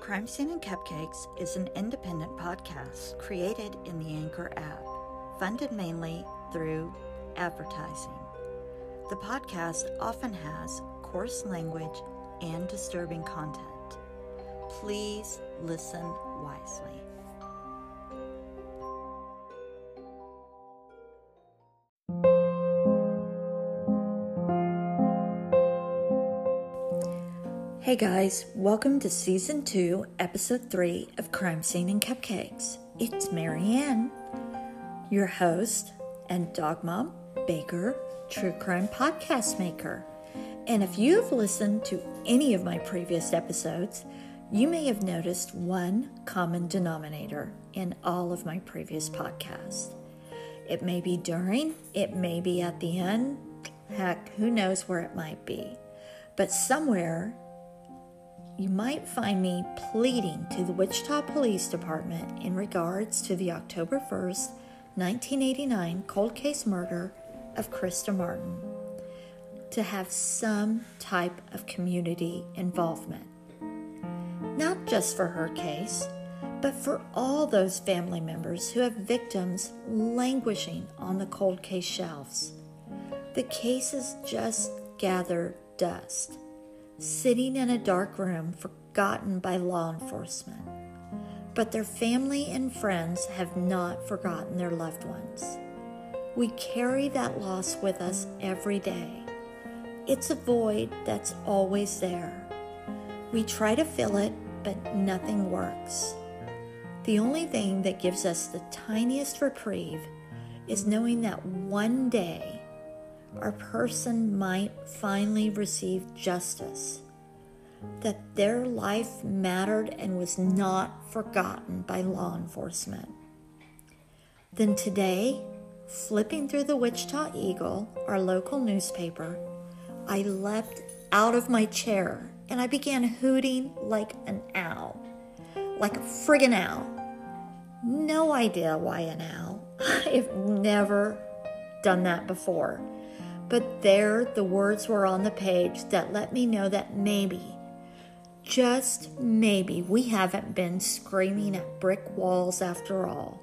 Crime Scene and Cupcakes is an independent podcast created in the Anchor app, funded mainly through advertising. The podcast often has coarse language and disturbing content. Please listen wisely. Hey guys, welcome to season two, episode three of Crime Scene and Cupcakes. It's Maryanne, your host and dog mom, baker, true crime podcast maker. And if you have listened to any of my previous episodes, you may have noticed one common denominator in all of my previous podcasts. It may be during, it may be at the end, heck, who knows where it might be. But somewhere you might find me pleading to the Wichita Police Department in regards to the October 1st, 1989 cold case murder of Krista Martin to have some type of community involvement. Not just for her case, but for all those family members who have victims languishing on the cold case shelves. The cases just gather dust sitting in a dark room forgotten by law enforcement. But their family and friends have not forgotten their loved ones. We carry that loss with us every day. It's a void that's always there. We try to fill it, but nothing works. The only thing that gives us the tiniest reprieve is knowing that one day our person might finally receive justice, that their life mattered and was not forgotten by law enforcement. Then today, flipping through the Wichita Eagle, our local newspaper, I leapt out of my chair and I began hooting like an owl, like a friggin' owl. No idea why an owl. I've never done that before. But there, the words were on the page that let me know that maybe, just maybe, we haven't been screaming at brick walls after all.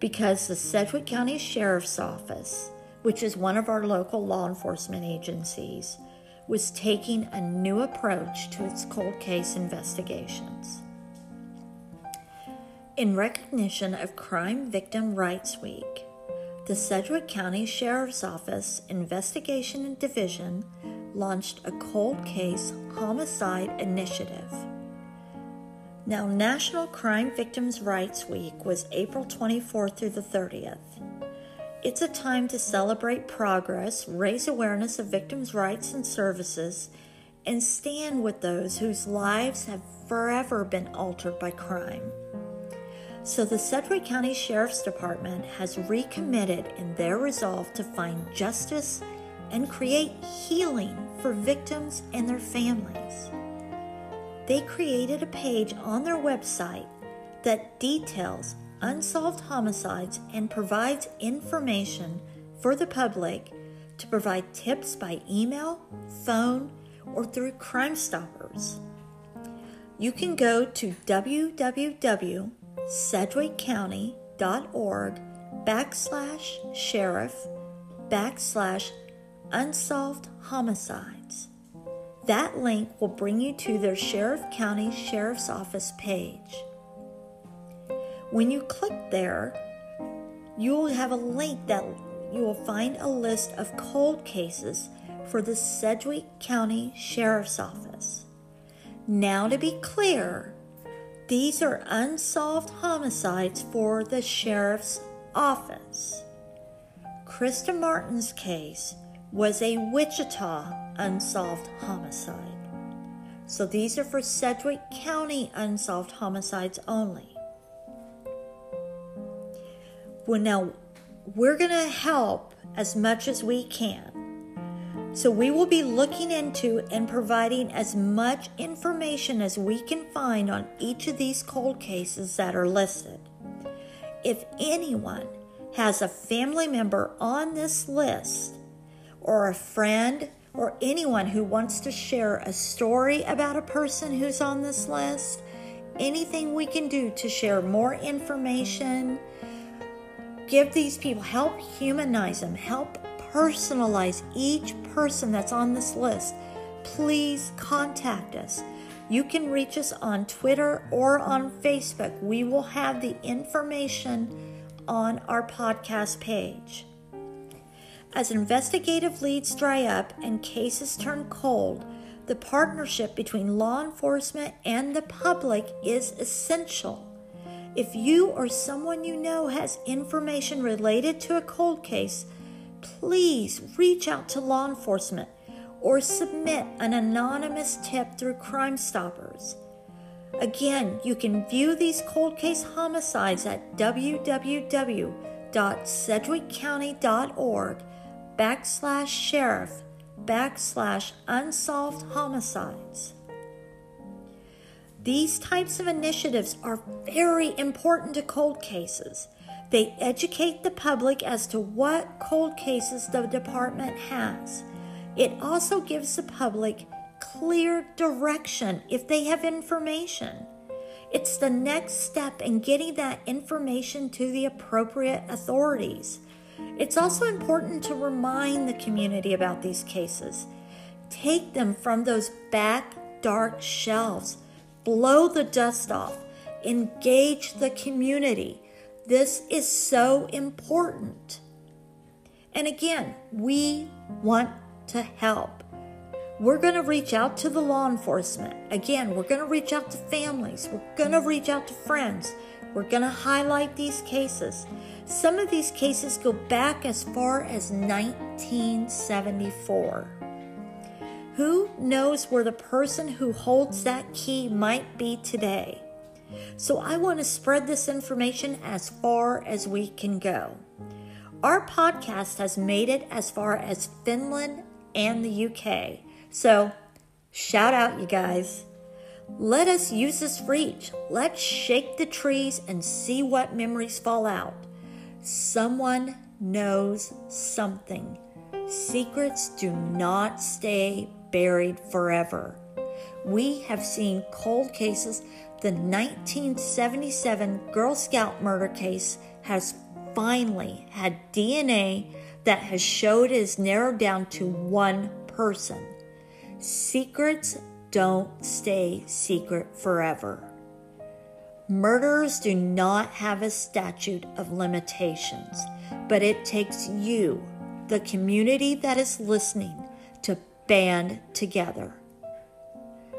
Because the Sedgwick County Sheriff's Office, which is one of our local law enforcement agencies, was taking a new approach to its cold case investigations. In recognition of Crime Victim Rights Week, the Sedgwick County Sheriff's Office Investigation Division launched a cold case homicide initiative. Now, National Crime Victims' Rights Week was April 24th through the 30th. It's a time to celebrate progress, raise awareness of victims' rights and services, and stand with those whose lives have forever been altered by crime. So the Sedgwick County Sheriff's Department has recommitted in their resolve to find justice and create healing for victims and their families. They created a page on their website that details unsolved homicides and provides information for the public to provide tips by email, phone, or through Crime Stoppers. You can go to www sedgwickcounty.org backslash sheriff backslash unsolved homicides. That link will bring you to their Sheriff County Sheriff's Office page. When you click there, you will have a link that you will find a list of cold cases for the Sedgwick County Sheriff's Office. Now, to be clear, these are unsolved homicides for the sheriff's office. Krista Martin's case was a Wichita unsolved homicide. So these are for Sedgwick County unsolved homicides only. Well, now we're going to help as much as we can. So we will be looking into and providing as much information as we can find on each of these cold cases that are listed. If anyone has a family member on this list, or a friend, or anyone who wants to share a story about a person who's on this list, anything we can do to share more information, give these people, help humanize them, help personalize each person that's on this list, please contact us. You can reach us on Twitter or on Facebook. We will have the information on our podcast page. As investigative leads dry up and cases turn cold, the partnership between law enforcement and the public is essential. If you or someone you know has information related to a cold case, please reach out to law enforcement or submit an anonymous tip through Crime Stoppers. Again, you can view these cold case homicides at www.sedgwickcounty.org backslash sheriff backslash unsolved homicides. These types of initiatives are very important to cold cases. They educate the public as to what cold cases the department has. It also gives the public clear direction if they have information. It's the next step in getting that information to the appropriate authorities. It's also important to remind the community about these cases. Take them from those back dark shelves, blow the dust off, engage the community. This is so important. And again, we want to help. We're going to reach out to the law enforcement. Again, we're going to reach out to families. We're going to reach out to friends. We're going to highlight these cases. Some of these cases go back as far as 1974. Who knows where the person who holds that key might be today? So I want to spread this information as far as we can go. Our podcast has made it as far as Finland and the UK. So shout out, you guys. Let us use this reach. Let's shake the trees and see what memories fall out. Someone knows something. Secrets do not stay buried forever. We have seen cold cases. The 1977 Girl Scout murder case has finally had DNA that has showed is narrowed down to one person. Secrets don't stay secret forever. Murderers do not have a statute of limitations, but it takes you, the community that is listening, to band together.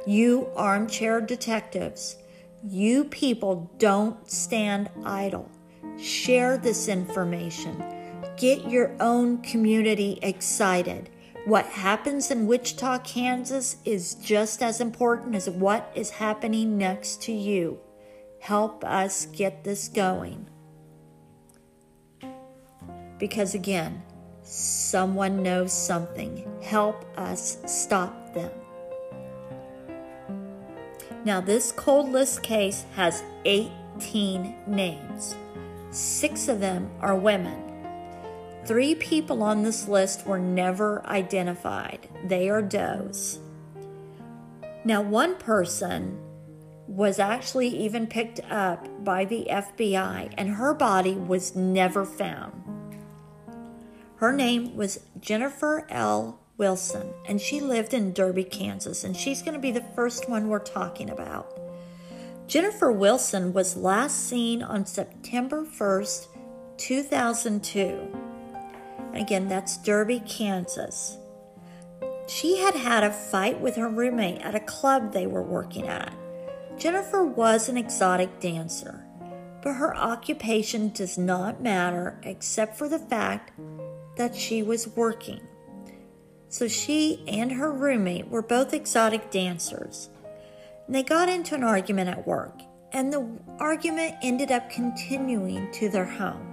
You armchair detectives, you people don't stand idle. Share this information. Get your own community excited what happens in Wichita, Kansas is just as important as what is happening next to you. Help us get this going. Because again, someone knows something. Help us stop them. Now, this cold list case has 18 names. Six of them are women. Three people on this list were never identified. They are does. Now, one person was actually even picked up by the FBI, and her body was never found. Her name was Jennifer L. Wilson, and she lived in Derby, Kansas, and she's going to be the first one we're talking about. Jennifer Wilson was last seen on September 1st, 2002. Again, that's Derby, Kansas. She had had a fight with her roommate at a club they were working at. Jennifer was an exotic dancer, but her occupation does not matter except for the fact that she was working. So she and her roommate were both exotic dancers. And they got into an argument at work, and the argument ended up continuing to their home.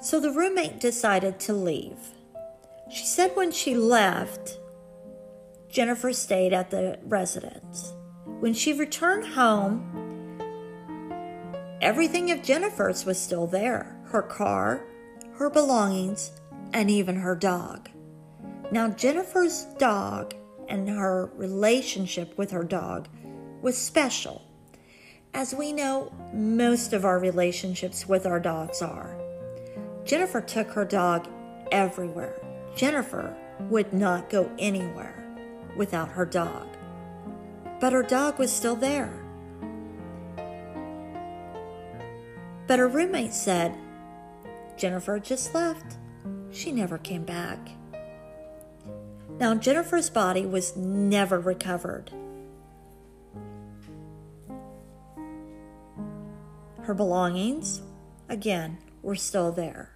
So the roommate decided to leave. She said when she left, Jennifer stayed at the residence. When she returned home, everything of Jennifer's was still there her car, her belongings, and even her dog. Now, Jennifer's dog and her relationship with her dog was special. As we know, most of our relationships with our dogs are. Jennifer took her dog everywhere. Jennifer would not go anywhere without her dog. But her dog was still there. But her roommate said, Jennifer just left. She never came back. Now, Jennifer's body was never recovered. Her belongings, again, were still there.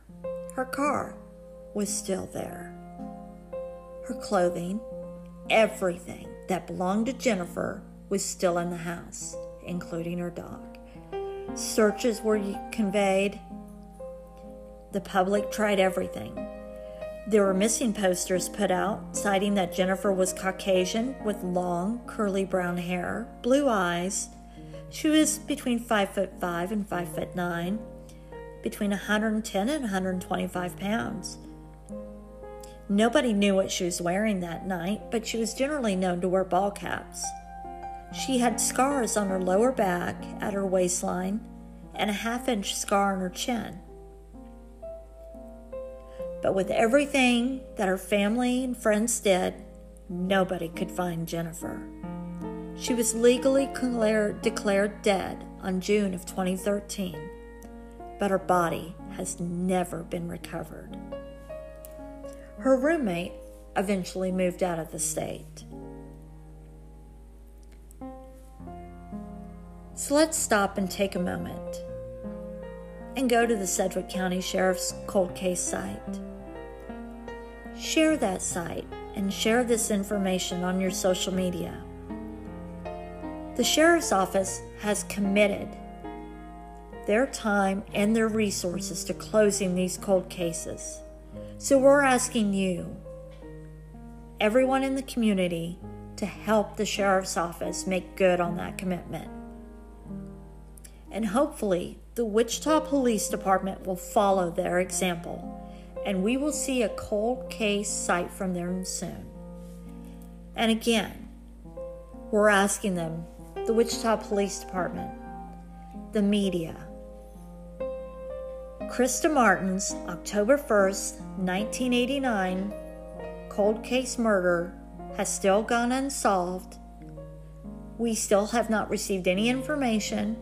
Her car was still there. Her clothing, everything that belonged to Jennifer was still in the house, including her dog. Searches were conveyed. The public tried everything. There were missing posters put out citing that Jennifer was Caucasian with long, curly brown hair, blue eyes. She was between 5 foot 5 and 5 foot 9, between 110 and 125 pounds. Nobody knew what she was wearing that night, but she was generally known to wear ball caps. She had scars on her lower back at her waistline and a half inch scar on her chin. But with everything that her family and friends did, nobody could find Jennifer. She was legally declared, dead on June of 2013, but her body has never been recovered. Her roommate eventually moved out of the state. So let's stop and take a moment and go to the Sedgwick County Sheriff's cold case site. Share that site and share this information on your social media. The Sheriff's Office has committed their time and their resources to closing these cold cases. So we're asking you, everyone in the community, to help the Sheriff's Office make good on that commitment. And hopefully, the Wichita Police Department will follow their example and we will see a cold case site from them soon. And again, we're asking them, the Wichita Police Department, the media, Krista Martin's October 1st, 1989 cold case murder has still gone unsolved. We still have not received any information.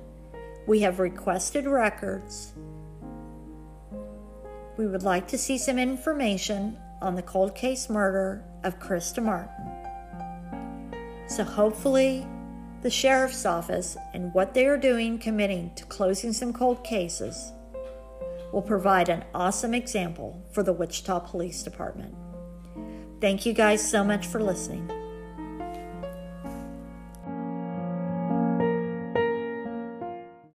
We have requested records. We would like to see some information on the cold case murder of Krista Martin. So hopefully, the sheriff's office and what they are doing committing to closing some cold cases will provide an awesome example for the Wichita Police Department. Thank you guys so much for listening.